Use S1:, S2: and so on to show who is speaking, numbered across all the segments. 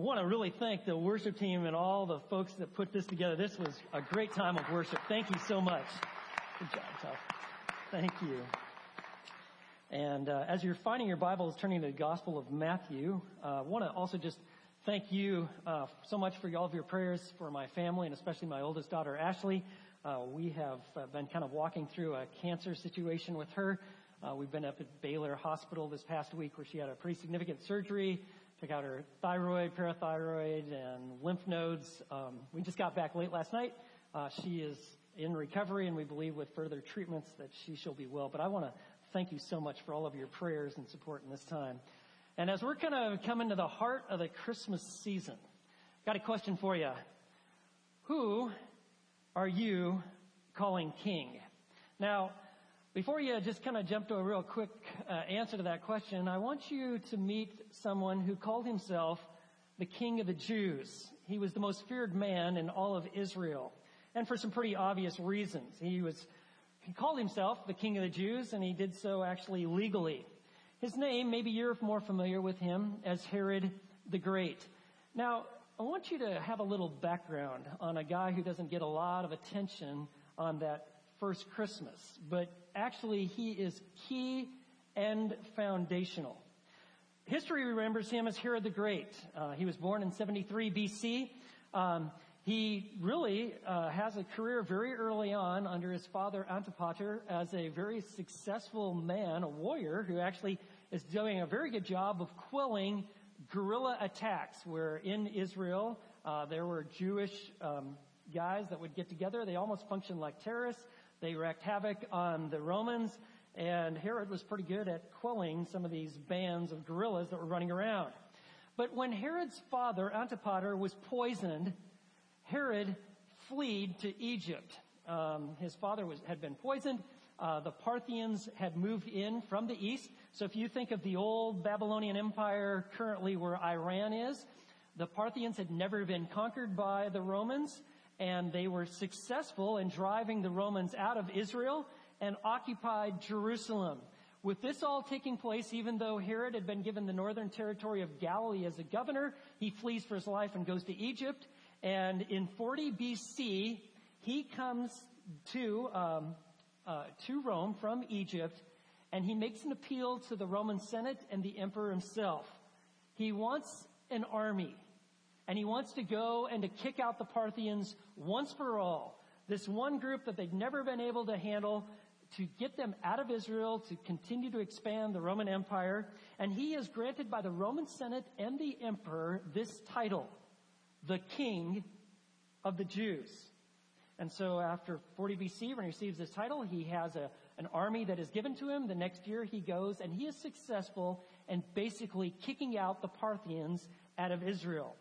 S1: want to really thank the worship team and all the folks that put this together. This was a great time of worship. Thank you so much. Good job, Tough. Thank you. And uh, as you're finding your Bibles, turning to the Gospel of Matthew, uh, I want to also just thank you uh, so much for all of your prayers for my family and especially my oldest daughter, Ashley. Uh, we have uh, been kind of walking through a cancer situation with her. Uh, we've been up at Baylor Hospital this past week where she had a pretty significant surgery took out her thyroid, parathyroid, and lymph nodes. Um, we just got back late last night. Uh, she is in recovery, and we believe with further treatments that she shall be well. But I want to thank you so much for all of your prayers and support in this time. And as we're kind of coming to the heart of the Christmas season, got a question for you. Who are you calling king? Now, before you just kind of jump to a real quick uh, answer to that question, I want you to meet someone who called himself the King of the Jews. He was the most feared man in all of Israel, and for some pretty obvious reasons. He was he called himself the King of the Jews, and he did so actually legally. His name, maybe you're more familiar with him as Herod the Great. Now, I want you to have a little background on a guy who doesn't get a lot of attention on that first Christmas, but actually he is key and foundational. History remembers him as Herod the Great. Uh, he was born in 73 BC. Um, he really uh, has a career very early on under his father Antipater as a very successful man, a warrior who actually is doing a very good job of quelling guerrilla attacks. Where in Israel uh, there were Jewish um, guys that would get together. They almost functioned like terrorists. They wreaked havoc on the Romans, and Herod was pretty good at quelling some of these bands of guerrillas that were running around. But when Herod's father, Antipater, was poisoned, Herod fled to Egypt. Um, his father was, had been poisoned. Uh, the Parthians had moved in from the east. So if you think of the old Babylonian Empire currently where Iran is, the Parthians had never been conquered by the Romans and they were successful in driving the Romans out of Israel and occupied Jerusalem. With this all taking place, even though Herod had been given the northern territory of Galilee as a governor, he flees for his life and goes to Egypt. And in 40 BC, he comes to um, uh, to Rome from Egypt, and he makes an appeal to the Roman Senate and the emperor himself. He wants an army and he wants to go and to kick out the Parthians once for all. This one group that they've never been able to handle to get them out of Israel to continue to expand the Roman Empire. And he is granted by the Roman Senate and the emperor this title, the King of the Jews. And so after 40 BC, when he receives this title, he has a, an army that is given to him. The next year he goes and he is successful in basically kicking out the Parthians out of Israel.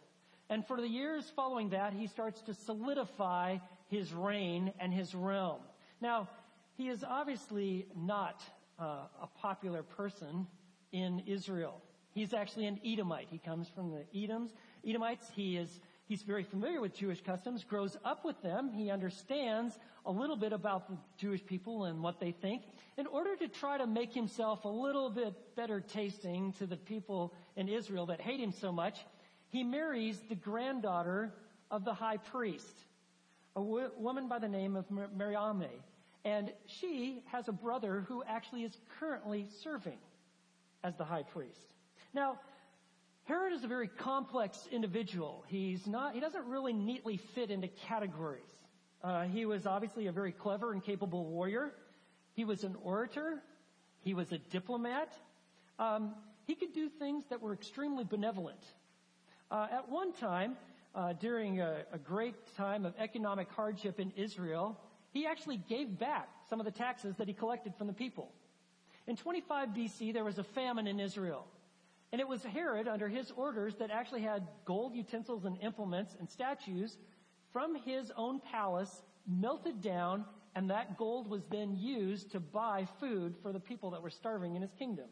S1: And for the years following that, he starts to solidify his reign and his realm. Now, he is obviously not uh, a popular person in Israel. He's actually an Edomite. He comes from the Edoms, Edomites. He is he's very familiar with Jewish customs, grows up with them. He understands a little bit about the Jewish people and what they think in order to try to make himself a little bit better tasting to the people in Israel that hate him so much he marries the granddaughter of the high priest, a w- woman by the name of Mariamne. And she has a brother who actually is currently serving as the high priest. Now, Herod is a very complex individual. He's not, he doesn't really neatly fit into categories. Uh, he was obviously a very clever and capable warrior. He was an orator. He was a diplomat. Um, he could do things that were extremely benevolent. Uh, at one time, uh, during a, a great time of economic hardship in Israel, he actually gave back some of the taxes that he collected from the people. In 25 BC, there was a famine in Israel. And it was Herod, under his orders, that actually had gold utensils and implements and statues from his own palace melted down, and that gold was then used to buy food for the people that were starving in his kingdom.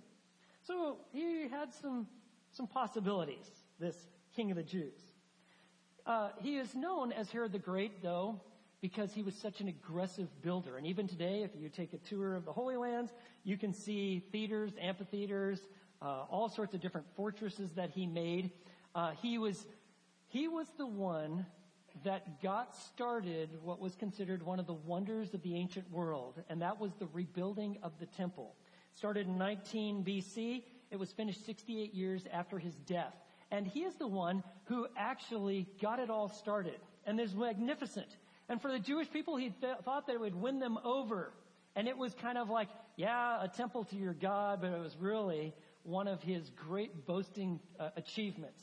S1: So he had some, some possibilities, this King of the Jews. Uh, he is known as Herod the Great, though, because he was such an aggressive builder. And even today, if you take a tour of the Holy Lands, you can see theaters, amphitheaters, uh, all sorts of different fortresses that he made. Uh, he was he was the one that got started what was considered one of the wonders of the ancient world, and that was the rebuilding of the temple. Started in 19 BC. It was finished 68 years after his death. And he is the one who actually got it all started. And is magnificent. And for the Jewish people, he th- thought that it would win them over. And it was kind of like, yeah, a temple to your God, but it was really one of his great boasting uh, achievements.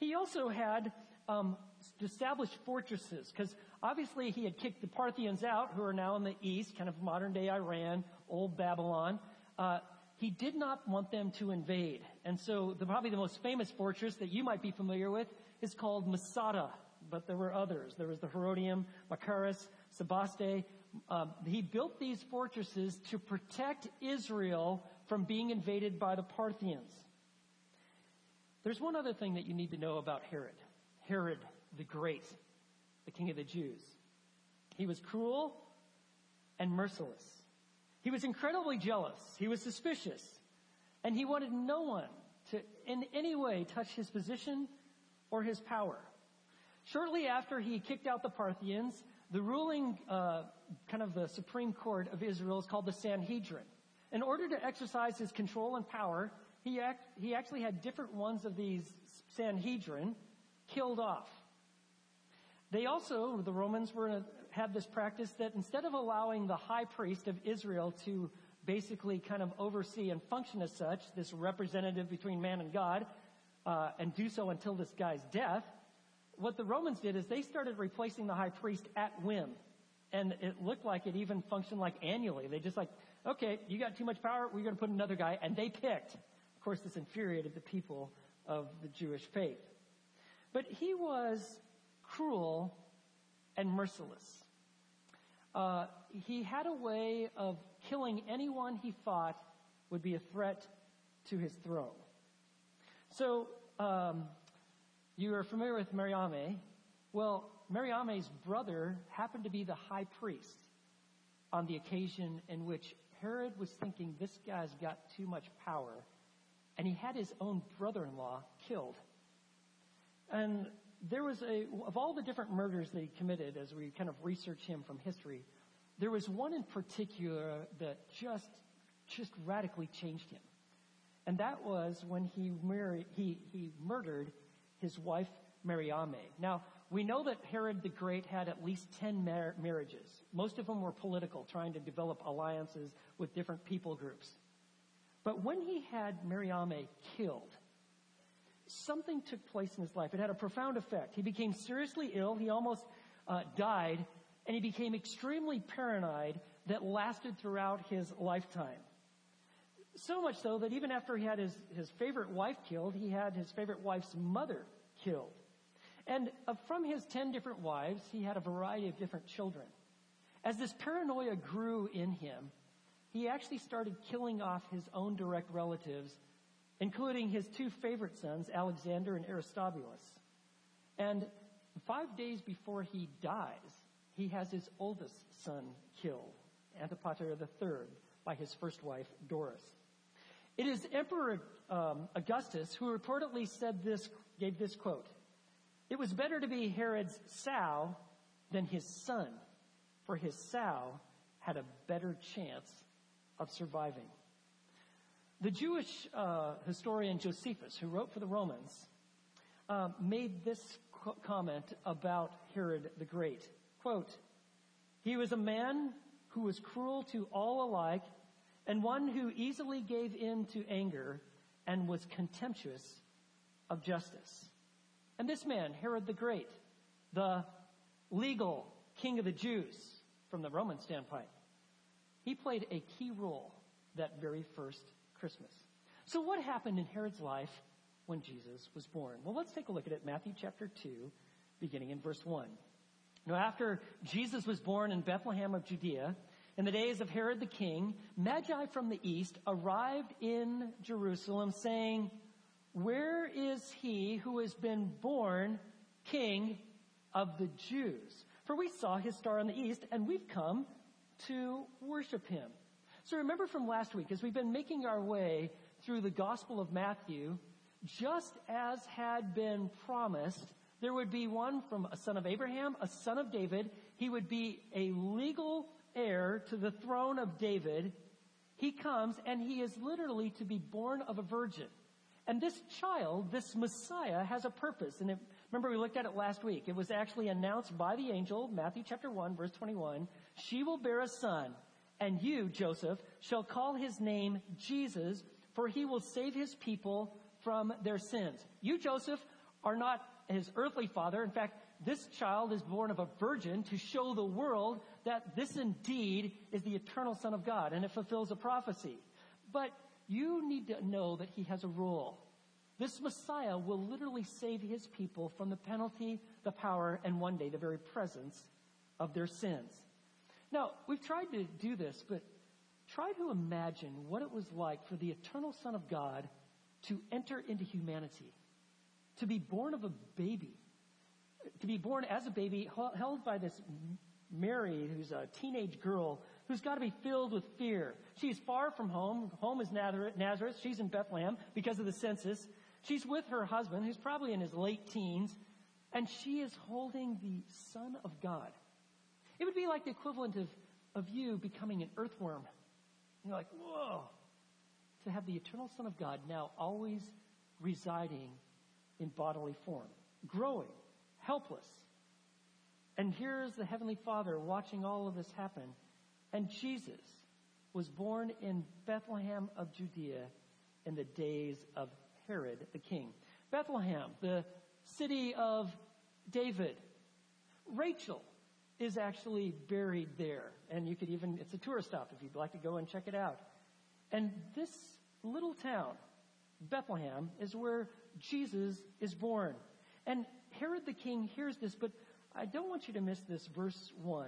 S1: He also had um, established fortresses because obviously he had kicked the Parthians out, who are now in the east, kind of modern day Iran, old Babylon. Uh, he did not want them to invade. And so the, probably the most famous fortress that you might be familiar with is called Masada, but there were others. There was the Herodium, Machaerus, Sebaste. Um, he built these fortresses to protect Israel from being invaded by the Parthians. There's one other thing that you need to know about Herod. Herod the Great, the king of the Jews. He was cruel and merciless. He was incredibly jealous. He was suspicious. And he wanted no one to in any way touch his position or his power. Shortly after he kicked out the Parthians, the ruling, uh, kind of the Supreme Court of Israel is called the Sanhedrin. In order to exercise his control and power, he, act, he actually had different ones of these Sanhedrin killed off. They also, the Romans were, had this practice that instead of allowing the high priest of Israel to basically kind of oversee and function as such, this representative between man and God, uh, and do so until this guy's death, what the Romans did is they started replacing the high priest at whim. And it looked like it even functioned like annually. They just like, okay, you got too much power, we're going to put another guy, and they picked. Of course, this infuriated the people of the Jewish faith. But he was cruel and merciless. Uh, he had a way of killing anyone he thought would be a threat to his throne. So, um, you are familiar with Mariamne. Well, Mariamne's brother happened to be the high priest on the occasion in which Herod was thinking this guy's got too much power, and he had his own brother-in-law killed. And there was a, of all the different murders that he committed as we kind of research him from history, there was one in particular that just, just radically changed him. And that was when he married, he, he murdered his wife Mariame. Now, we know that Herod the Great had at least 10 mar- marriages. Most of them were political, trying to develop alliances with different people groups. But when he had Mariame killed, something took place in his life. It had a profound effect. He became seriously ill. He almost uh, died, and he became extremely paranoid that lasted throughout his lifetime. So much so that even after he had his, his favorite wife killed, he had his favorite wife's mother killed. And uh, from his 10 different wives, he had a variety of different children. As this paranoia grew in him, he actually started killing off his own direct relatives including his two favorite sons, Alexander and Aristobulus. And five days before he dies, he has his oldest son killed, Antipater III, by his first wife, Doris. It is Emperor um, Augustus who reportedly said this, gave this quote. It was better to be Herod's sow than his son, for his sow had a better chance of surviving. The Jewish uh, historian Josephus, who wrote for the Romans, uh, made this qu- comment about Herod the Great. Quote, he was a man who was cruel to all alike and one who easily gave in to anger and was contemptuous of justice. And this man, Herod the Great, the legal king of the Jews from the Roman standpoint, he played a key role that very first Christmas. So what happened in Herod's life when Jesus was born? Well, let's take a look at it. Matthew chapter 2, beginning in verse 1. Now, after Jesus was born in Bethlehem of Judea, in the days of Herod the king, Magi from the east arrived in Jerusalem saying, Where is he who has been born king of the Jews? For we saw his star in the east and we've come to worship him. So remember from last week, as we've been making our way through the Gospel of Matthew, just as had been promised, there would be one from a son of Abraham, a son of David. He would be a legal heir to the throne of David. He comes and he is literally to be born of a virgin. And this child, this Messiah, has a purpose. And remember, we looked at it last week. It was actually announced by the angel, Matthew chapter 1, verse 21. She will bear a son, and you, Joseph, shall call his name Jesus, for he will save his people from their sins. You, Joseph, are not his earthly father. In fact, this child is born of a virgin to show the world that this indeed is the eternal Son of God, and it fulfills a prophecy. But you need to know that he has a role. This Messiah will literally save his people from the penalty, the power, and one day the very presence of their sins. Now, we've tried to do this, but try to imagine what it was like for the eternal Son of God to enter into humanity, to be born of a baby, to be born as a baby, held by this Mary, who's a teenage girl, who's got to be filled with fear. She's far from home. Home is Nazareth. She's in Bethlehem because of the census. She's with her husband, who's probably in his late teens, and she is holding the Son of God. It would be like the equivalent of, of you becoming an earthworm. You're like, whoa. To have the eternal Son of God now always residing in bodily form, growing, helpless. And here's the Heavenly Father watching all of this happen. And Jesus was born in Bethlehem of Judea in the days of Herod the king. Bethlehem, the city of David. Rachel is actually buried there. And you could even, it's a tourist stop if you'd like to go and check it out. And this little town, Bethlehem, is where Jesus is born. And Herod the king hears this, but I don't want you to miss this verse 1.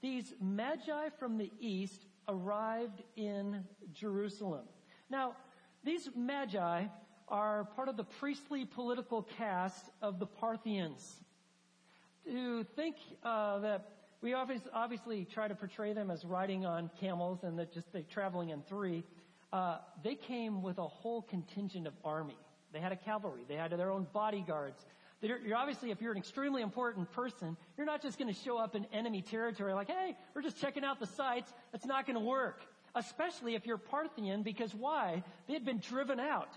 S1: These magi from the east arrived in Jerusalem. Now, these magi are part of the priestly political caste of the Parthians. To think uh, that we obviously try to portray them as riding on camels and that just they traveling in three. Uh, they came with a whole contingent of army. They had a cavalry. They had their own bodyguards. You're, you're obviously, if you're an extremely important person, you're not just going to show up in enemy territory like, hey, we're just checking out the sites. That's not going to work. Especially if you're Parthian, because why? They had been driven out.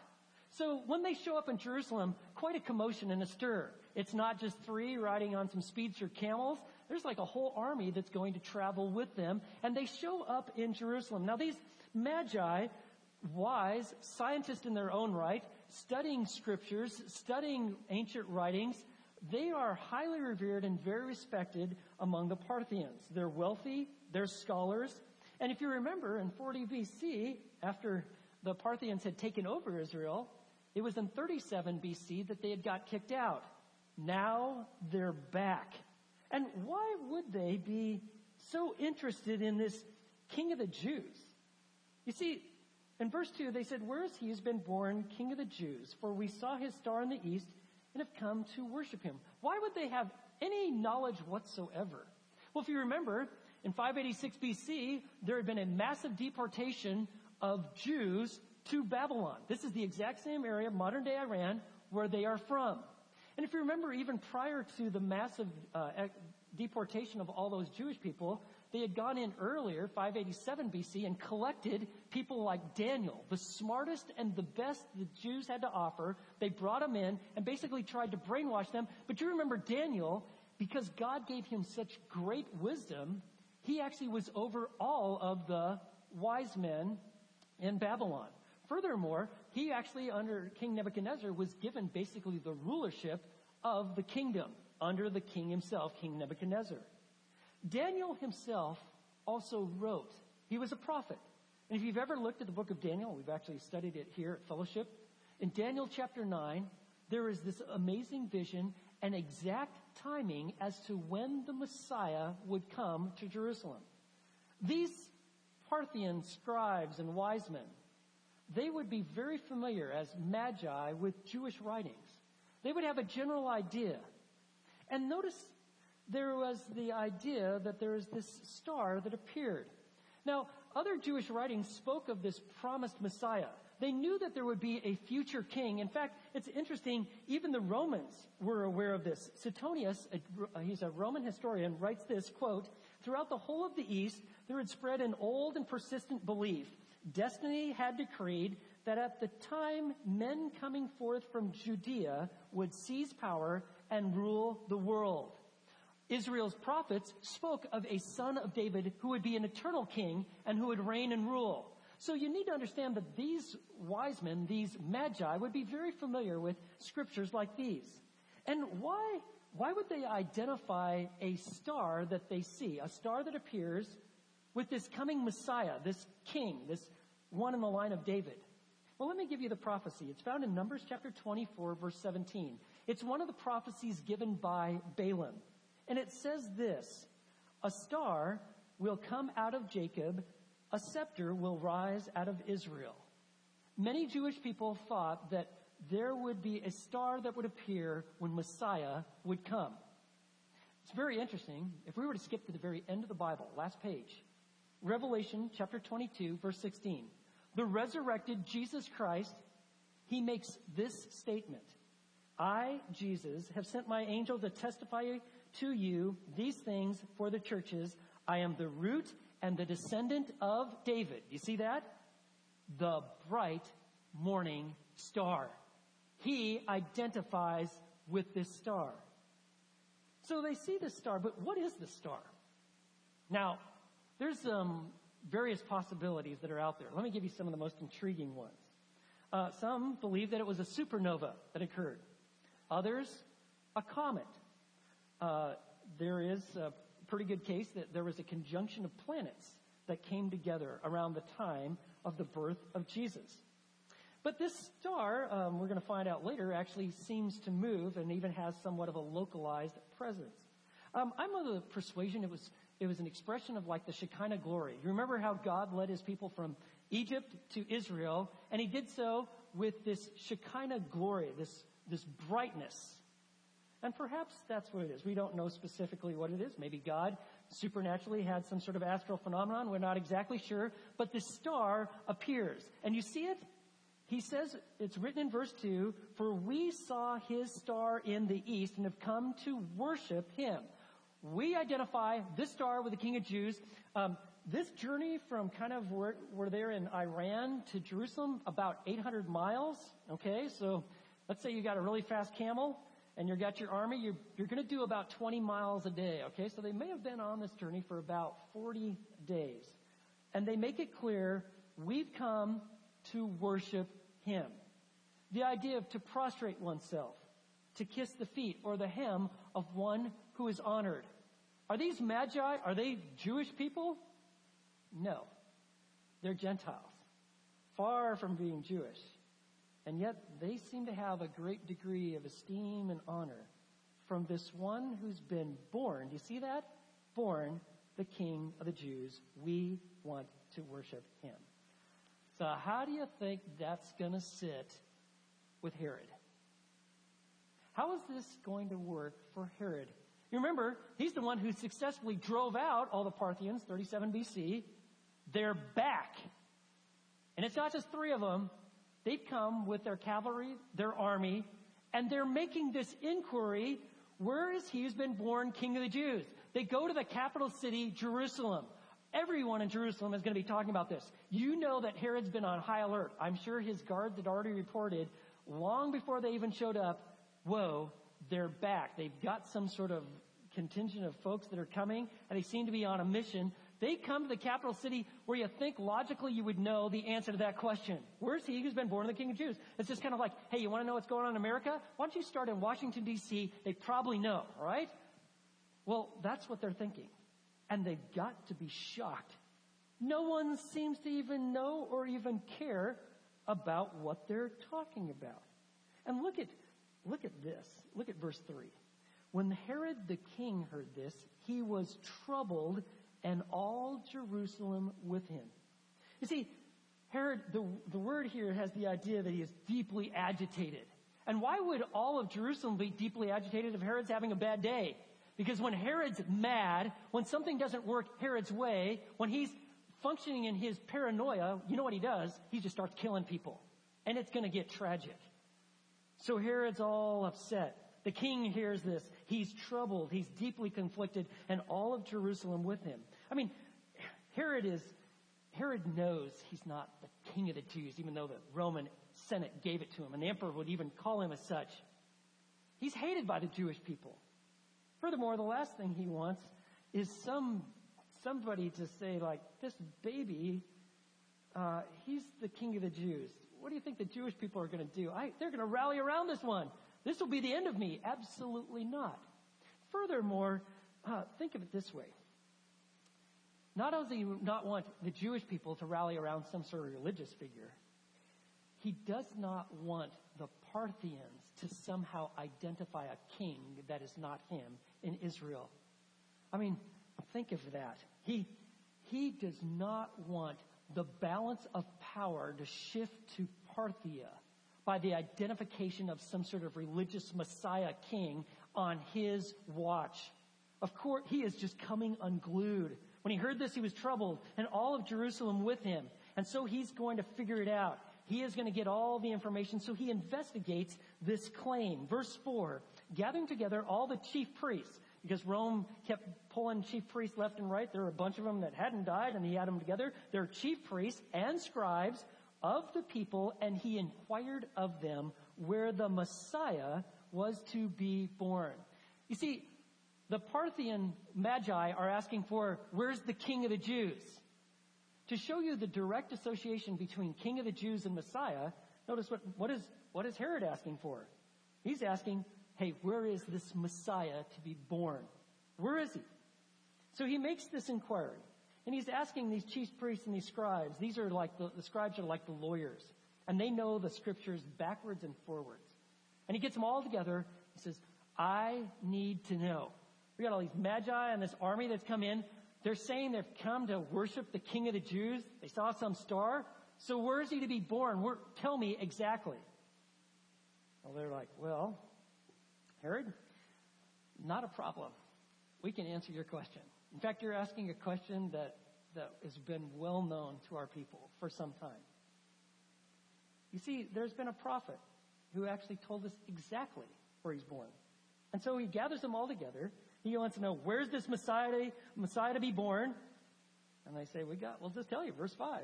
S1: So when they show up in Jerusalem, quite a commotion and a stir. It's not just three riding on some speedster camels. There's like a whole army that's going to travel with them, and they show up in Jerusalem. Now these magi, wise, scientists in their own right, studying scriptures, studying ancient writings, they are highly revered and very respected among the Parthians. They're wealthy, they're scholars, and if you remember in 40 BC, after the Parthians had taken over Israel, it was in 37 BC that they had got kicked out. Now they're back. And why would they be so interested in this king of the Jews? You see, in verse 2, they said, Where is he who's been born king of the Jews? For we saw his star in the east and have come to worship him. Why would they have any knowledge whatsoever? Well, if you remember, in 586 BC, there had been a massive deportation of Jews to Babylon. This is the exact same area, modern day Iran, where they are from. And if you remember, even prior to the massive uh, deportation of all those Jewish people, they had gone in earlier, 587 BC, and collected people like Daniel, the smartest and the best the Jews had to offer. They brought them in and basically tried to brainwash them. But you remember Daniel, because God gave him such great wisdom, he actually was over all of the wise men in Babylon. Furthermore, he actually, under King Nebuchadnezzar, was given basically the rulership of the kingdom under the king himself, King Nebuchadnezzar. Daniel himself also wrote. He was a prophet. And if you've ever looked at the book of Daniel, we've actually studied it here at Fellowship. In Daniel chapter 9, there is this amazing vision and exact timing as to when the Messiah would come to Jerusalem. These Parthian scribes and wise men, they would be very familiar as magi with Jewish writings. They would have a general idea. And notice there was the idea that there is this star that appeared. Now, other Jewish writings spoke of this promised Messiah. They knew that there would be a future king. In fact, it's interesting, even the Romans were aware of this. Suetonius, a, uh, he's a Roman historian, writes this, quote, Throughout the whole of the East, there had spread an old and persistent belief. Destiny had decreed that at the time men coming forth from Judea would seize power and rule the world. Israel's prophets spoke of a son of David who would be an eternal king and who would reign and rule. So you need to understand that these wise men, these magi, would be very familiar with scriptures like these. And why, why would they identify a star that they see, a star that appears with this coming Messiah, this king, this one in the line of David? Well, let me give you the prophecy. It's found in Numbers chapter 24, verse 17. It's one of the prophecies given by Balaam. And it says this, a star will come out of Jacob a scepter will rise out of Israel. Many Jewish people thought that there would be a star that would appear when Messiah would come. It's very interesting. If we were to skip to the very end of the Bible, last page, Revelation chapter 22, verse 16, the resurrected Jesus Christ, he makes this statement. I, Jesus, have sent my angel to testify to you these things for the churches. I am the root and the descendant of David. You see that? The bright morning star. He identifies with this star. So they see this star, but what is the star? Now, there's um, various possibilities that are out there. Let me give you some of the most intriguing ones. Uh, some believe that it was a supernova that occurred. Others, a comet. Uh, there is a pretty good case that there was a conjunction of planets that came together around the time of the birth of Jesus. But this star, um, we're going to find out later, actually seems to move and even has somewhat of a localized presence. Um, I'm of the persuasion it was it was an expression of like the Shekinah glory. You remember how God led His people from Egypt to Israel, and He did so with this Shekinah glory, this this brightness and perhaps that's what it is. We don't know specifically what it is. Maybe God supernaturally had some sort of astral phenomenon. We're not exactly sure. But the star appears. And you see it? He says, it's written in verse 2, For we saw his star in the east and have come to worship him. We identify this star with the King of Jews. Um, this journey from kind of where we're there in Iran to Jerusalem, about 800 miles. Okay, so let's say you got a really fast camel and you've got your army, you're, you're going to do about 20 miles a day, okay? So they may have been on this journey for about 40 days. And they make it clear, we've come to worship Him. The idea of to prostrate oneself, to kiss the feet or the hem of one who is honored. Are these magi, are they Jewish people? No. They're Gentiles. Far from being Jewish. And yet they seem to have a great degree of esteem and honor from this one who's been born. Do you see that? Born the King of the Jews. We want to worship him. So how do you think that's going to sit with Herod? How is this going to work for Herod? You remember, he's the one who successfully drove out all the Parthians, 37 BC. They're back. And it's not just three of them, They've come with their cavalry, their army, and they're making this inquiry, where is he who's been born king of the Jews? They go to the capital city, Jerusalem. Everyone in Jerusalem is going to be talking about this. You know that Herod's been on high alert. I'm sure his guards had already reported long before they even showed up, whoa, they're back. They've got some sort of contingent of folks that are coming, and they seem to be on a mission they come to the capital city where you think logically you would know the answer to that question. Where's he who's been born the King of Jews? It's just kind of like, hey, you want to know what's going on in America? Why don't you start in Washington, D.C.? They probably know, right? Well, that's what they're thinking. And they've got to be shocked. No one seems to even know or even care about what they're talking about. And look at, look at this. Look at verse 3. When Herod the king heard this, he was troubled and all Jerusalem with him. You see, Herod, the, the word here has the idea that he is deeply agitated. And why would all of Jerusalem be deeply agitated if Herod's having a bad day? Because when Herod's mad, when something doesn't work Herod's way, when he's functioning in his paranoia, you know what he does? He just starts killing people. And it's going to get tragic. So Herod's all upset. The king hears this. He's troubled. He's deeply conflicted and all of Jerusalem with him. I mean, Herod is, Herod knows he's not the king of the Jews, even though the Roman Senate gave it to him and the emperor would even call him as such. He's hated by the Jewish people. Furthermore, the last thing he wants is some, somebody to say like, this baby, uh, he's the king of the Jews. What do you think the Jewish people are going to do? I, they're going to rally around this one. This will be the end of me. Absolutely not. Furthermore, uh, think of it this way. Not only does he not want the Jewish people to rally around some sort of religious figure, he does not want the Parthians to somehow identify a king that is not him in Israel. I mean, think of that. He, he does not want the balance of power to shift to Parthia by the identification of some sort of religious Messiah king on his watch. Of course, he is just coming unglued. When he heard this, he was troubled, and all of Jerusalem with him. And so he's going to figure it out. He is going to get all the information, so he investigates this claim. Verse 4 gathering together all the chief priests, because Rome kept pulling chief priests left and right. There were a bunch of them that hadn't died, and he had them together. They're chief priests and scribes of the people, and he inquired of them where the Messiah was to be born. You see, the Parthian magi are asking for, where's the king of the Jews? To show you the direct association between king of the Jews and Messiah, notice what, what is, what is Herod asking for? He's asking, hey, where is this Messiah to be born? Where is he? So he makes this inquiry. And he's asking these chief priests and these scribes. These are like the, the scribes are like the lawyers. And they know the scriptures backwards and forwards. And he gets them all together. He says, I need to know. We got all these magi and this army that's come in. They're saying they've come to worship the king of the Jews. They saw some star. So where is he to be born? Where, tell me exactly. Well, they're like, well, Herod, not a problem. We can answer your question. In fact, you're asking a question that, that has been well known to our people for some time. You see, there's been a prophet who actually told us exactly where he's born. And so he gathers them all together. He wants to know, where's this Messiah to, Messiah to be born? And they say, we got, we'll just tell you, verse 5.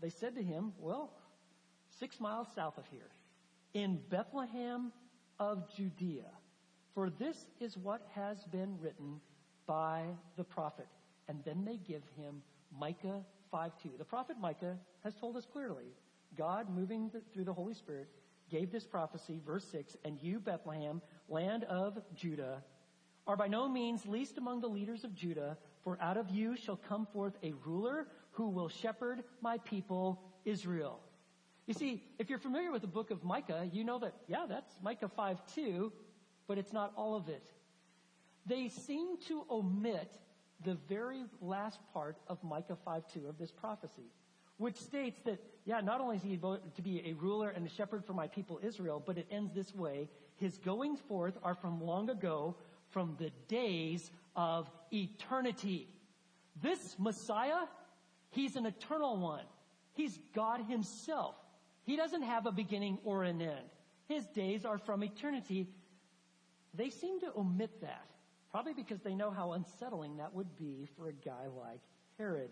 S1: They said to him, well, six miles south of here, in Bethlehem of Judea. For this is what has been written by the prophet. And then they give him Micah 5:2. The prophet Micah has told us clearly, God moving through the Holy Spirit gave this prophecy, verse 6, and you, Bethlehem, land of Judah, are by no means least among the leaders of Judah, for out of you shall come forth a ruler who will shepherd my people Israel. You see, if you're familiar with the book of Micah, you know that, yeah, that's Micah 5 2, but it's not all of it they seem to omit the very last part of Micah 5 2 of this prophecy, which states that, yeah, not only is he to be a ruler and a shepherd for my people Israel, but it ends this way His goings forth are from long ago, from the days of eternity. This Messiah, he's an eternal one. He's God himself. He doesn't have a beginning or an end. His days are from eternity. They seem to omit that. Probably because they know how unsettling that would be for a guy like Herod.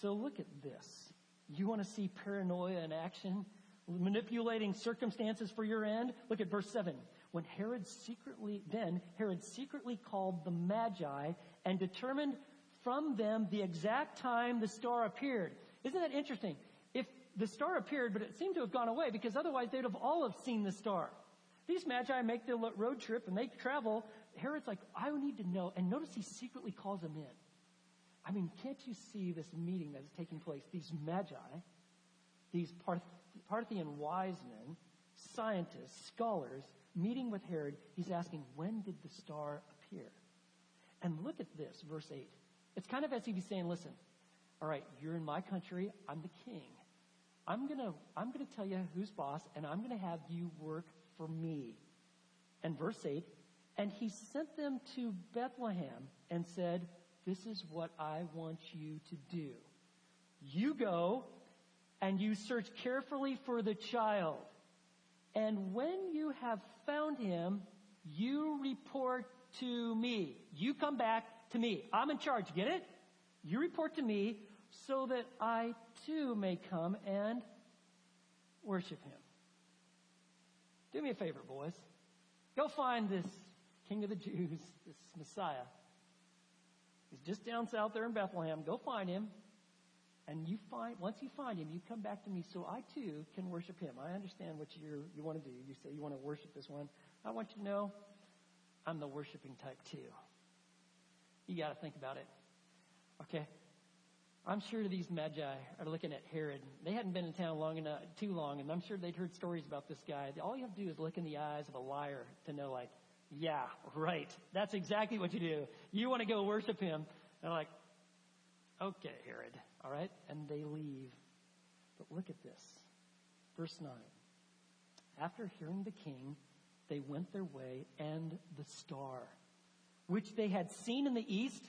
S1: So look at this. You want to see paranoia in action? Manipulating circumstances for your end? Look at verse 7. When Herod secretly, then Herod secretly called the Magi and determined from them the exact time the star appeared. Isn't that interesting? If the star appeared, but it seemed to have gone away because otherwise they'd have all have seen the star. These magi make the road trip and they travel Herod's like, I need to know. And notice he secretly calls them in. I mean, can't you see this meeting that is taking place? These magi, these Parth- Parthian wise men, scientists, scholars, meeting with Herod. He's asking, when did the star appear? And look at this, verse 8. It's kind of as if he's saying, listen, all right, you're in my country. I'm the king. I'm going to, I'm going to tell you who's boss, and I'm going to have you work for me. And verse 8, and he sent them to Bethlehem and said, This is what I want you to do. You go and you search carefully for the child. And when you have found him, you report to me. You come back to me. I'm in charge. Get it? You report to me so that I too may come and worship him. Do me a favor, boys. Go find this King of the Jews, this Messiah. He's just down south there in Bethlehem. Go find him. And you find, once you find him, you come back to me so I too can worship him. I understand what you you want to do. You say you want to worship this one. I want you to know I'm the worshiping type too. You got to think about it. Okay? I'm sure these magi are looking at Herod. They hadn't been in town long enough, too long, and I'm sure they'd heard stories about this guy. All you have to do is look in the eyes of a liar to know, like, yeah, right. That's exactly what you do. You want to go worship him. And like, okay, Herod. All right. And they leave. But look at this. Verse 9. After hearing the king, they went their way and the star, which they had seen in the east,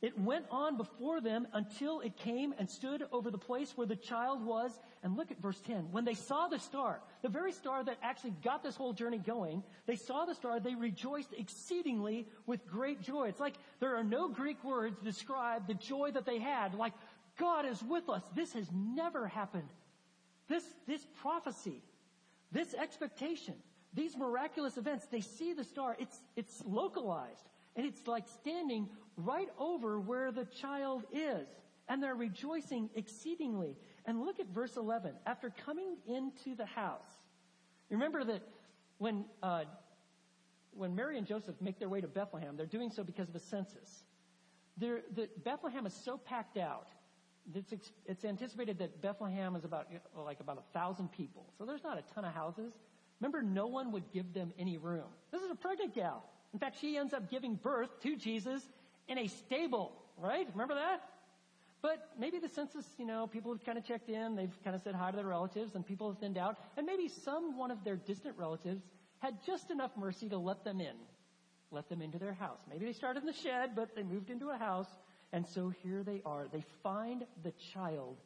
S1: it went on before them until it came and stood over the place where the child was. And look at verse 10. When they saw the star, the very star that actually got this whole journey going, they saw the star, they rejoiced exceedingly with great joy. It's like there are no Greek words describe the joy that they had. Like, God is with us. This has never happened. This, this prophecy, this expectation, these miraculous events, they see the star. It's, it's localized and it's like standing right over where the child is. And they're rejoicing exceedingly. And look at verse 11. After coming into the house, remember that when, uh, when Mary and Joseph make their way to Bethlehem, they're doing so because of a census. the, Bethlehem is so packed out. It's, it's anticipated that Bethlehem is about like about a thousand people. So there's not a ton of houses. Remember, no one would give them any room. This is a pregnant gal. In fact, she ends up giving birth to Jesus in a stable, right? Remember that? But maybe the census, you know, people have kind of checked in, they've kind of said hi to their relatives, and people have thinned out, and maybe some one of their distant relatives had just enough mercy to let them in, let them into their house. Maybe they started in the shed, but they moved into a house, and so here they are. They find the child.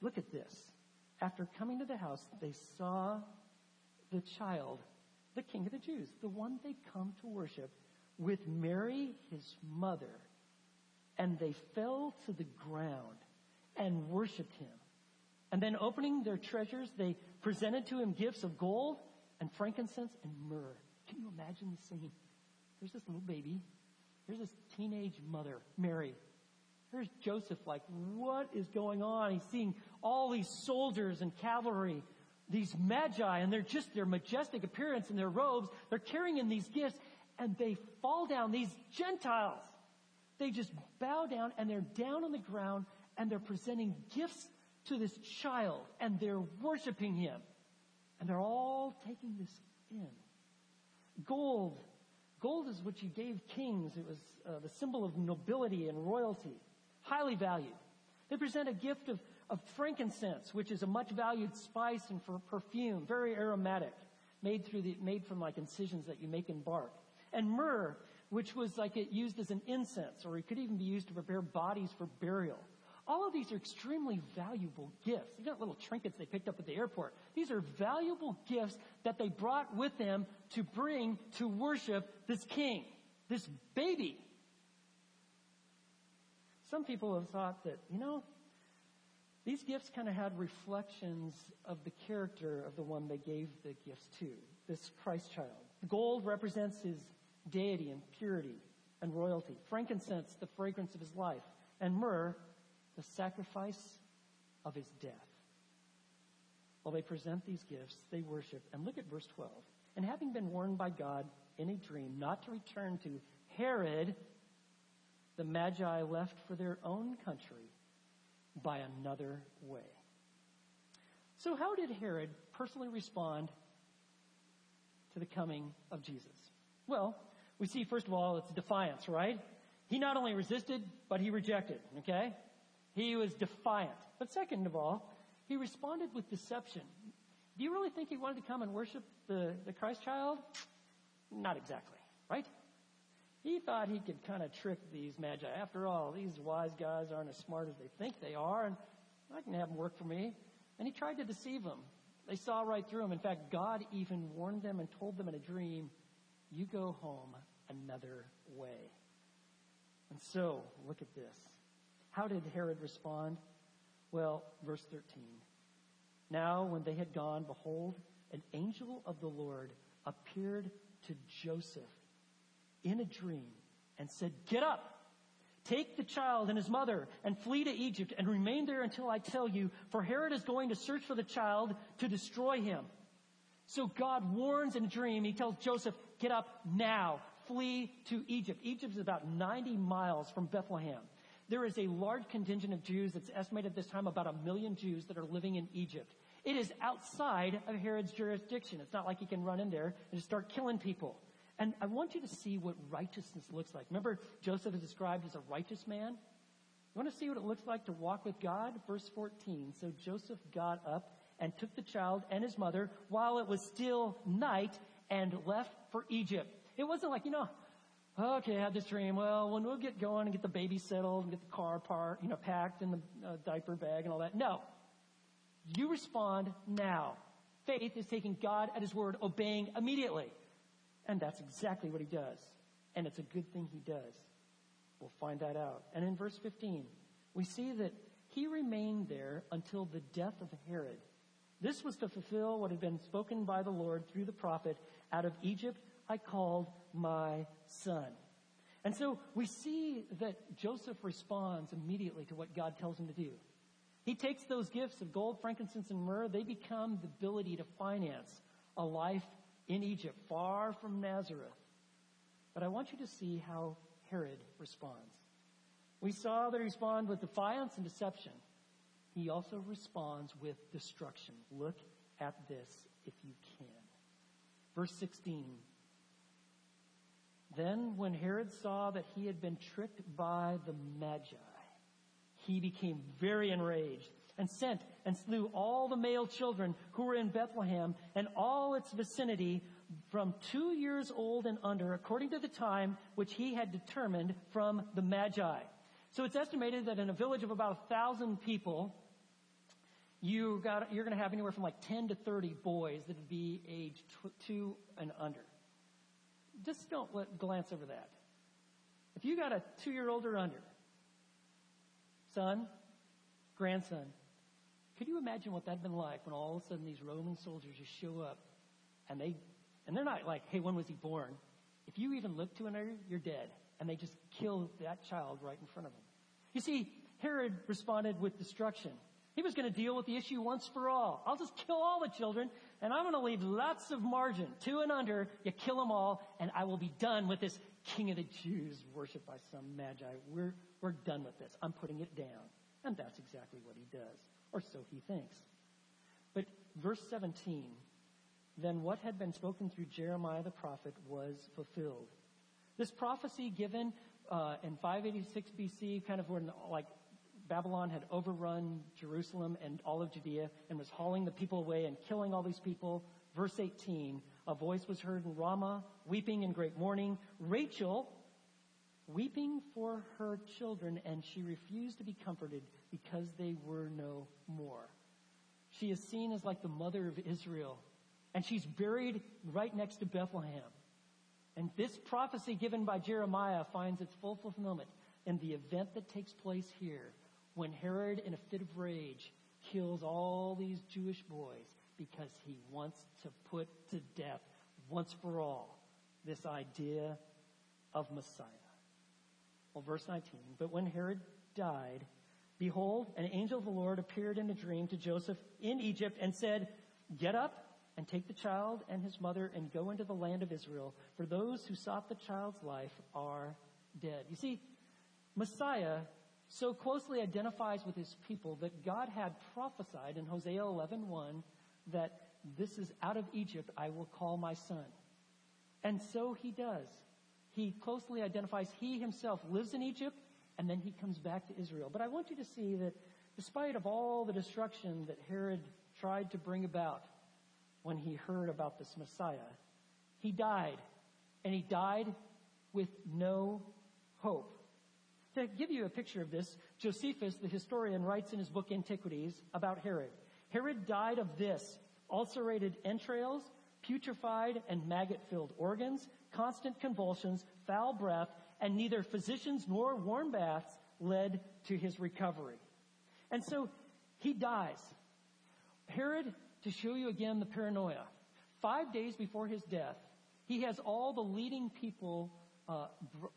S1: Look at this. After coming to the house, they saw the child, the king of the Jews, the one they come to worship with Mary, his mother, and they fell to the ground and worshiped him. And then opening their treasures, they presented to him gifts of gold and frankincense and myrrh. Can you imagine the scene? There's this little baby. There's this teenage mother, Mary. There's Joseph, like, what is going on? He's seeing all these soldiers and cavalry, these magi, and they're just their majestic appearance in their robes. They're carrying in these gifts, and they fall down. These Gentiles, they just bow down and they're down on the ground and they're presenting gifts to this child and they're worshiping him. And they're all taking this in. Gold. Gold is what you gave kings. It was uh, the symbol of nobility and royalty. Highly valued. They present a gift of, of frankincense, which is a much valued spice and for perfume, very aromatic, made through the, made from like incisions that you make in bark and myrrh, which was like it used as an incense, or it could even be used to prepare bodies for burial. All of these are extremely valuable gifts. These aren't little trinkets they picked up at the airport. These are valuable gifts that they brought with them to bring to worship this king, this baby. Some people have thought that, you know, these gifts kind of had reflections of the character of the one they gave the gifts to, this Christ child. Gold represents his deity and purity and royalty. Frankincense, the fragrance of his life. And myrrh, the sacrifice of his death. While they present these gifts, they worship. And look at verse 12. And having been warned by God in a dream not to return to Herod, the Magi left for their own country by another way. So, how did Herod personally respond to the coming of Jesus? Well, we see, first of all, it's defiance, right? He not only resisted, but he rejected, okay? He was defiant. But second of all, he responded with deception. Do you really think he wanted to come and worship the, the Christ child? Not exactly, right? He thought he could kind of trick these magi. After all, these wise guys aren't as smart as they think they are, and I can have them work for me. And he tried to deceive them. They saw right through him. In fact, God even warned them and told them in a dream, you go home another way. And so, look at this. How did Herod respond? Well, verse 13. Now, when they had gone, behold, an angel of the Lord appeared to Joseph in a dream and said, Get up! Take the child and his mother and flee to Egypt and remain there until I tell you, for Herod is going to search for the child to destroy him. So God warns in a dream. He tells Joseph, get up now, flee to Egypt. Egypt is about 90 miles from Bethlehem. There is a large contingent of Jews that's estimated at this time about a million Jews that are living in Egypt. It is outside of Herod's jurisdiction. It's not like he can run in there and just start killing people. And I want you to see what righteousness looks like. Remember, Joseph is described as a righteous man? You want to see what it looks like to walk with God? Verse 14. So Joseph got up and took the child and his mother while it was still night and left for Egypt. It wasn't like, you know, okay, I had this dream. Well, when we'll get going and get the baby settled and get the car part, you know, packed in the uh, diaper bag and all that. No. You respond now. Faith is taking God at his word, obeying immediately. And that's exactly what he does. And it's a good thing he does. We'll find that out. And in verse 15, we see that he remained there until the death of Herod. This was to fulfill what had been spoken by the Lord through the prophet, out of Egypt I called my son. And so we see that Joseph responds immediately to what God tells him to do. He takes those gifts of gold, frankincense, and myrrh. They become the ability to finance a life in Egypt, far from Nazareth. But I want you to see how Herod responds. We saw that he responded with defiance and deception. He also responds with destruction. Look at this if you can. Verse 16. Then when Herod saw that he had been tricked by the Magi, he became very enraged and sent and slew all the male children who were in Bethlehem and all its vicinity from two years old and under, according to the time which he had determined from the Magi. So it's estimated that in a village of about a thousand people, you got, you're going to have anywhere from like 10 to 30 boys that would be age two and under. Just don't let, glance over that. If you got a two year old or under, son, grandson, could you imagine what that'd been like when all of a sudden these Roman soldiers just show up and they, and they're not like, hey, when was he born? If you even look to another, you're dead. And they just kill that child right in front of them. You see, Herod responded with destruction. He was going to deal with the issue once for all. I'll just kill all the children, and I'm going to leave lots of margin. Two and under, you kill them all, and I will be done with this king of the Jews worshipped by some magi. We're, we're done with this. I'm putting it down. And that's exactly what he does or so he thinks. But verse 17, then what had been spoken through Jeremiah the prophet was fulfilled. This prophecy given uh, in 586 BC, kind of when like Babylon had overrun Jerusalem and all of Judea and was hauling the people away and killing all these people. Verse 18, a voice was heard in Ramah, weeping in great mourning. Rachel, weeping for her children, and she refused to be comforted because they were no more. She is seen as like the mother of Israel, and she's buried right next to Bethlehem. And this prophecy given by Jeremiah finds its full fulfillment in the event that takes place here when Herod, in a fit of rage, kills all these Jewish boys because he wants to put to death once for all this idea of Messiah. Well, verse 19. But when Herod died, behold, an angel of the Lord appeared in a dream to Joseph in Egypt and said, Get up and take the child and his mother and go into the land of Israel, for those who sought the child's life are dead. You see, Messiah so closely identifies with his people that God had prophesied in Hosea 11:1 that this is out of Egypt I will call my son. And so he does he closely identifies he himself lives in Egypt and then he comes back to Israel. But I want you to see that despite of all the destruction that Herod tried to bring about when he heard about this Messiah, he died and he died with no hope. To give you a picture of this, Josephus, the historian, writes in his book Antiquities about Herod. Herod died of this, ulcerated entrails, putrefied and maggot-filled organs, constant convulsions, foul breath, and neither physicians nor warm baths led to his recovery. And so he dies. Herod, to show you again the paranoia, five days before his death, he has all the leading people uh,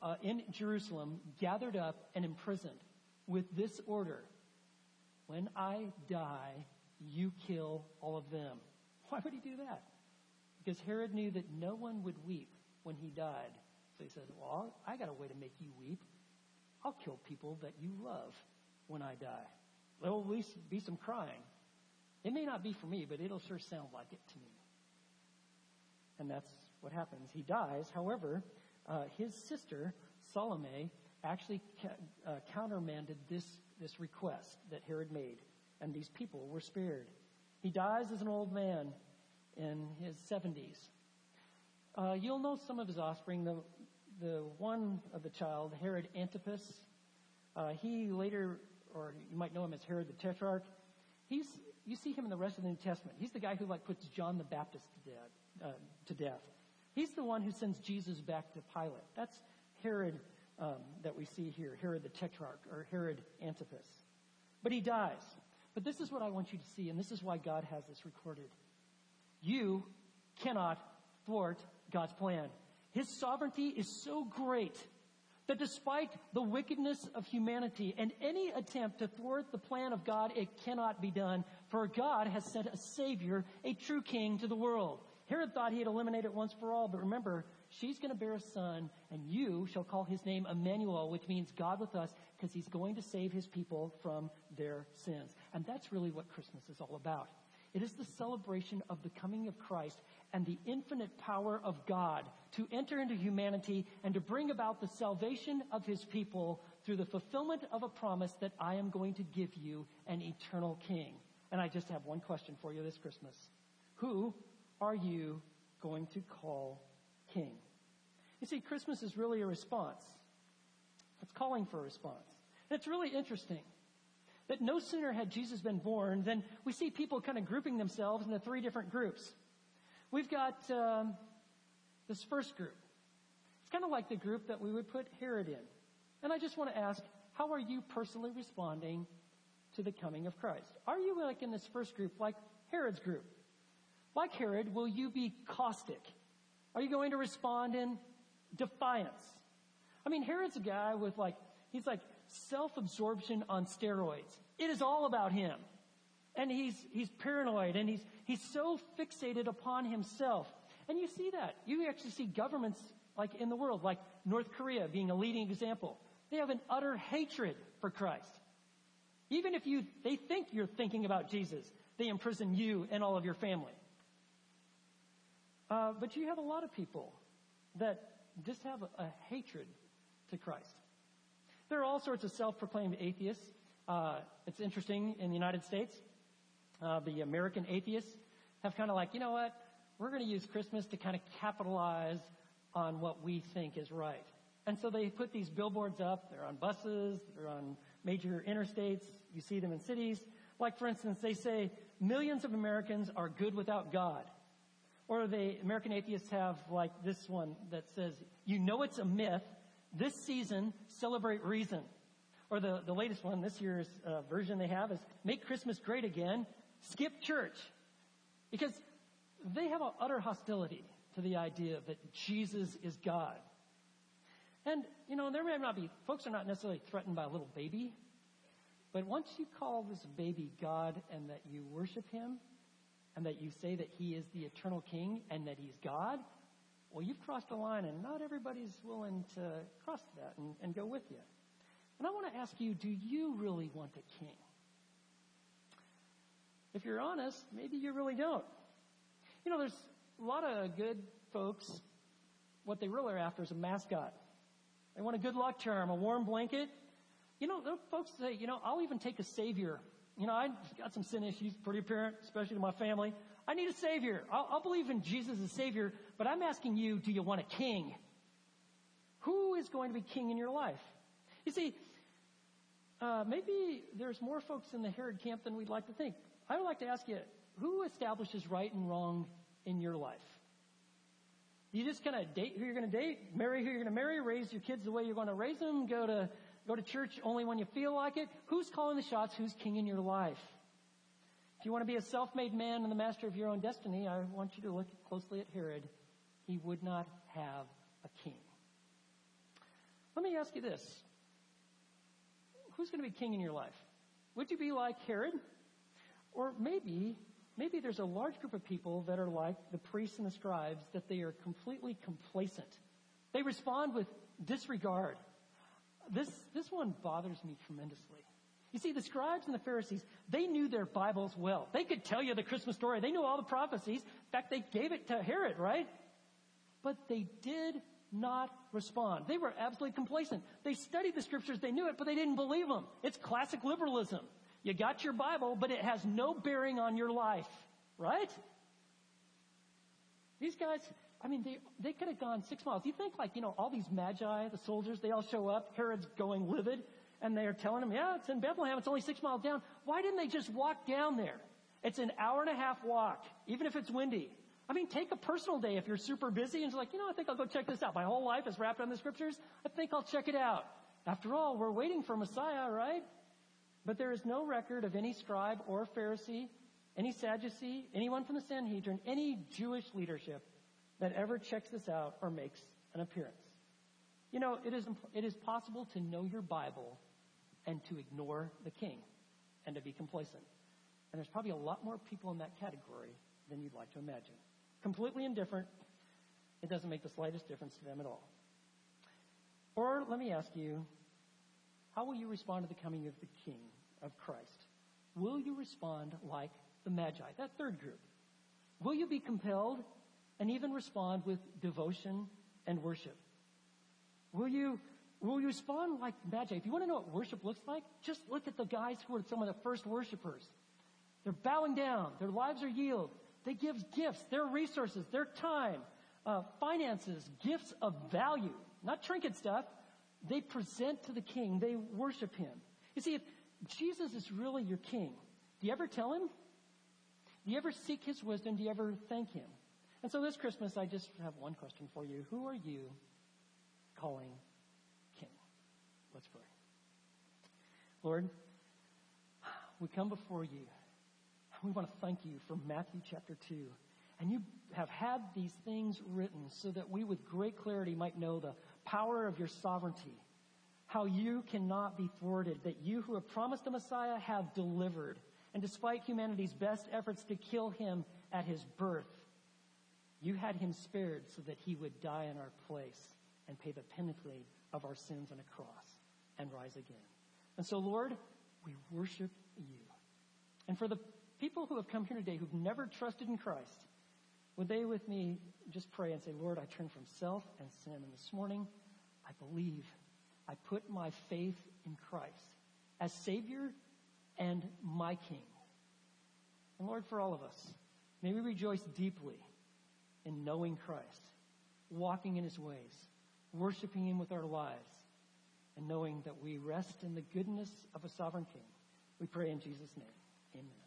S1: uh, in Jerusalem gathered up and imprisoned with this order. When I die, you kill all of them. Why would he do that? Because Herod knew that no one would weep when he died. So he said, Well, I got a way to make you weep. I'll kill people that you love when I die. There'll at least be some crying. It may not be for me, but it'll sure sound like it to me. And that's what happens. He dies. However, uh, his sister, Salome, actually ca- uh, countermanded this, this request that Herod made, and these people were spared. He dies as an old man in his 70s. Uh, you'll know some of his offspring. The, the one of the child, Herod Antipas, uh, he later, or you might know him as Herod the Tetrarch. He's, you see him in the rest of the New Testament. He's the guy who like puts John the Baptist to death. Uh, to death. He's the one who sends Jesus back to Pilate. That's Herod um, that we see here, Herod the Tetrarch, or Herod Antipas. But he dies. But this is what I want you to see, and this is why God has this recorded. You cannot thwart God's plan. His sovereignty is so great that despite the wickedness of humanity and any attempt to thwart the plan of God, it cannot be done. For God has sent a Savior, a true King to the world. Herod thought he had eliminated it once for all, but remember, she's going to bear a son, and you shall call his name Emmanuel, which means God with us, because he's going to save his people from their sins. And that's really what Christmas is all about. It is the celebration of the coming of Christ and the infinite power of God to enter into humanity and to bring about the salvation of his people through the fulfillment of a promise that I am going to give you an eternal king. And I just have one question for you this Christmas. Who are you going to call king? You see, Christmas is really a response. It's calling for a response. And it's really interesting that no sooner had Jesus been born than we see people kind of grouping themselves into three different groups. We've got um, this first group. It's kind of like the group that we would put Herod in. And I just want to ask, how are you personally responding to the coming of Christ? Are you like in this first group, like Herod's group? Like Herod, will you be caustic? Are you going to respond in defiance? I mean, Herod's a guy with like, he's like self-absorption on steroids. It is all about him. And he's, he's paranoid and he's, he's so fixated upon himself. And you see that. You actually see governments like in the world, like North Korea being a leading example. They have an utter hatred for Christ. Even if you, they think you're thinking about Jesus, they imprison you and all of your family. Uh, but you have a lot of people that just have a, a hatred to Christ. There are all sorts of self-proclaimed atheists. Uh, it's interesting in the United States, uh, the American atheists have kind of like, you know what? We're going to use Christmas to kind of capitalize on what we think is right. And so they put these billboards up. They're on buses. They're on major interstates. You see them in cities. Like, for instance, they say millions of Americans are good without God. Or the American atheists have like this one that says, you know it's a myth. This season, celebrate reason. Or the, the latest one, this year's uh, version they have is, make Christmas great again. Skip church. Because they have an utter hostility to the idea that Jesus is God. And, you know, there may not be, folks are not necessarily threatened by a little baby, but once you call this baby God and that you worship him, and that you say that he is the eternal king and that he's God, well, you've crossed a line and not everybody's willing to cross that and, and go with you. And I want to ask you, do you really want a king? If you're honest, maybe you really don't. You know, there's a lot of good folks, what they really are after is a mascot. They want a good luck charm, a warm blanket. You know, are folks say, you know, I'll even take a savior you know, I got some sin issues, pretty apparent, especially to my family. I need a savior. I'll, I'll believe in Jesus as savior, but I'm asking you, do you want a king? Who is going to be king in your life? You see, uh, maybe there's more folks in the Herod camp than we'd like to think. I would like to ask you, who establishes right and wrong in your life? You just kind of date who you're going to date, marry who you're going to marry, raise your kids the way you're going to raise them, go to go to church only when you feel like it. Who's calling the shots? Who's king in your life? If you want to be a self-made man and the master of your own destiny, I want you to look closely at Herod. He would not have a king. Let me ask you this. Who's going to be king in your life? Would you be like Herod? Or maybe, maybe there's a large group of people that are like the priests and the scribes that they are completely complacent. They respond with disregard. This, this one bothers me tremendously. You see, the scribes and the Pharisees, they knew their Bibles well. They could tell you the Christmas story. They knew all the prophecies. In fact, they gave it to Herod, right? But they did not respond. They were absolutely complacent. They studied the scriptures, they knew it, but they didn't believe them. It's classic liberalism. You got your Bible, but it has no bearing on your life, right? These guys, I mean, they, they could have gone six miles. You think like, you know, all these magi, the soldiers, they all show up. Herod's going livid and they are telling him, yeah, it's in Bethlehem. It's only six miles down. Why didn't they just walk down there? It's an hour and a half walk, even if it's windy. I mean, take a personal day if you're super busy and you're like, you know, I think I'll go check this out. My whole life is wrapped on the scriptures. I think I'll check it out. After all, we're waiting for Messiah, right? But there is no record of any scribe or Pharisee, any Sadducee, anyone from the Sanhedrin, any Jewish leadership that ever checks this out or makes an appearance. You know, it is, it is possible to know your Bible and to ignore the king and to be complacent. And there's probably a lot more people in that category than you'd like to imagine. Completely indifferent. It doesn't make the slightest difference to them at all. Or let me ask you, how will you respond to the coming of the king of Christ? Will you respond like the Magi, that third group? Will you be compelled and even respond with devotion and worship? Will you, will you respond like Magi? If you want to know what worship looks like, just look at the guys who are some of the first worshipers. They're bowing down. Their lives are yield. They give gifts, their resources, their time, uh, finances, gifts of value, not trinket stuff. They present to the king. They worship him. You see, if Jesus is really your king, do you ever tell him? Do you ever seek his wisdom? Do you ever thank him? And so this Christmas, I just have one question for you. Who are you calling king? Let's pray. Lord, we come before you. We want to thank you for Matthew chapter 2. And you have had these things written so that we with great clarity might know the power of your sovereignty, how you cannot be thwarted, that you who have promised the Messiah have delivered. And despite humanity's best efforts to kill him at his birth, you had him spared so that he would die in our place and pay the penalty of our sins on a cross and rise again. And so, Lord, we worship you. And for the people who have come here today who've never trusted in Christ, would they with me just pray and say, Lord, I turn from self and sin. And this morning, I believe I put my faith in Christ as Savior and my King. And Lord, for all of us, may we rejoice deeply in knowing Christ, walking in His ways, worshiping Him with our lives, and knowing that we rest in the goodness of a sovereign King. We pray in Jesus' name. Amen.